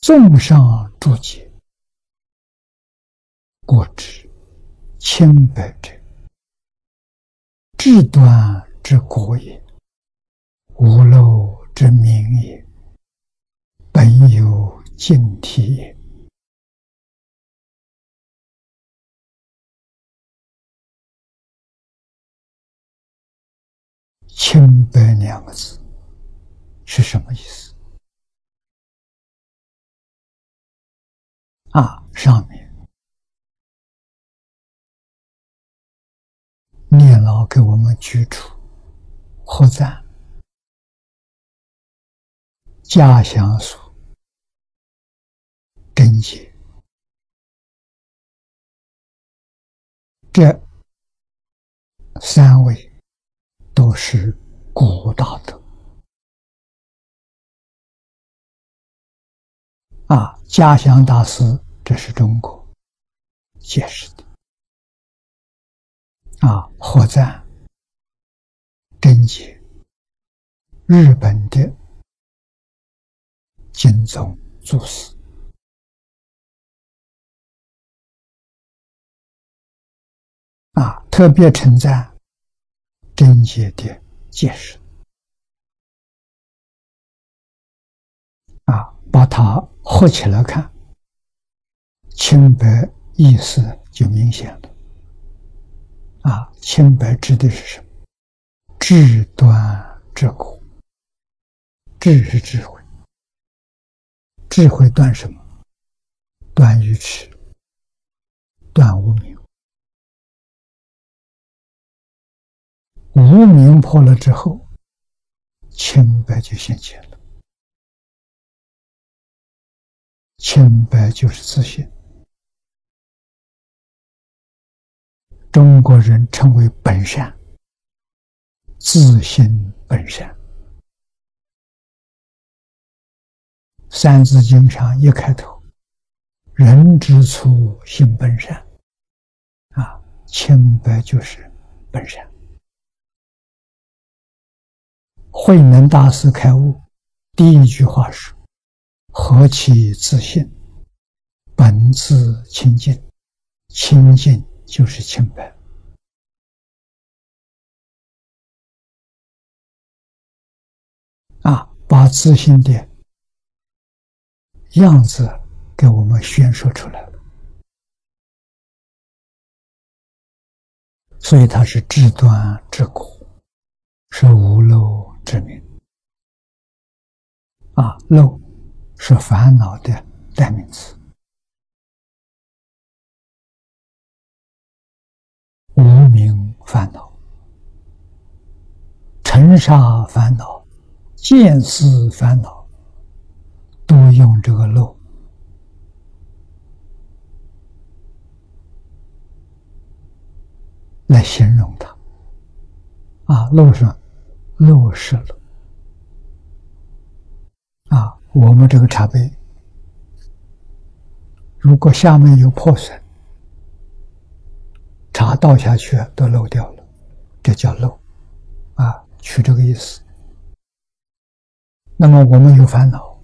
纵上诸劫，过之清白者，至端之国也，无漏之名也，本有净体也。清白两个字是什么意思？啊，上面念老给我们举出或赞家乡所根结，这三位。都是古大德啊！家乡大师，这是中国解释的啊。火赞贞节，日本的金宗祖师啊，特别称赞。贞洁的解释啊，把它合起来看，清白意思就明显了。啊，清白指的是什么？智端之苦，智是智慧，智慧断什么？断愚痴，断无明。无明破了之后，清白就显现了。清白就是自信。中国人称为本善，自信本善。《三字经》上一开头，“人之初，性本善”，啊，清白就是本善。慧能大师开悟，第一句话是：“何其自信，本自清净，清净就是清白。”啊，把自信的样子给我们宣说出来，所以它是至端至果，是无漏。之名啊，漏是烦恼的代名词，尘沙烦恼、见思烦恼，都用这个漏来形容它啊，漏上。漏失了啊！我们这个茶杯，如果下面有破损，茶倒下去都漏掉了，这叫漏，取这个意思。那么我们有烦恼，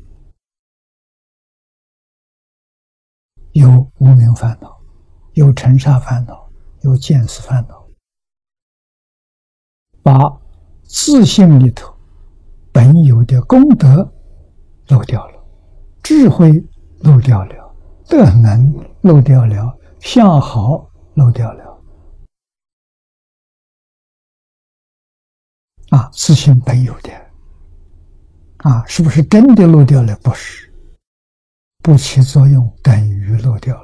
有无名烦恼，有尘沙烦恼，有见识烦恼，把。自信里头本有的功德漏掉了，智慧漏掉了，德能漏掉了，相好漏掉了。啊，自信本有的，啊，是不是真的漏掉了？不是，不起作用等于漏掉了。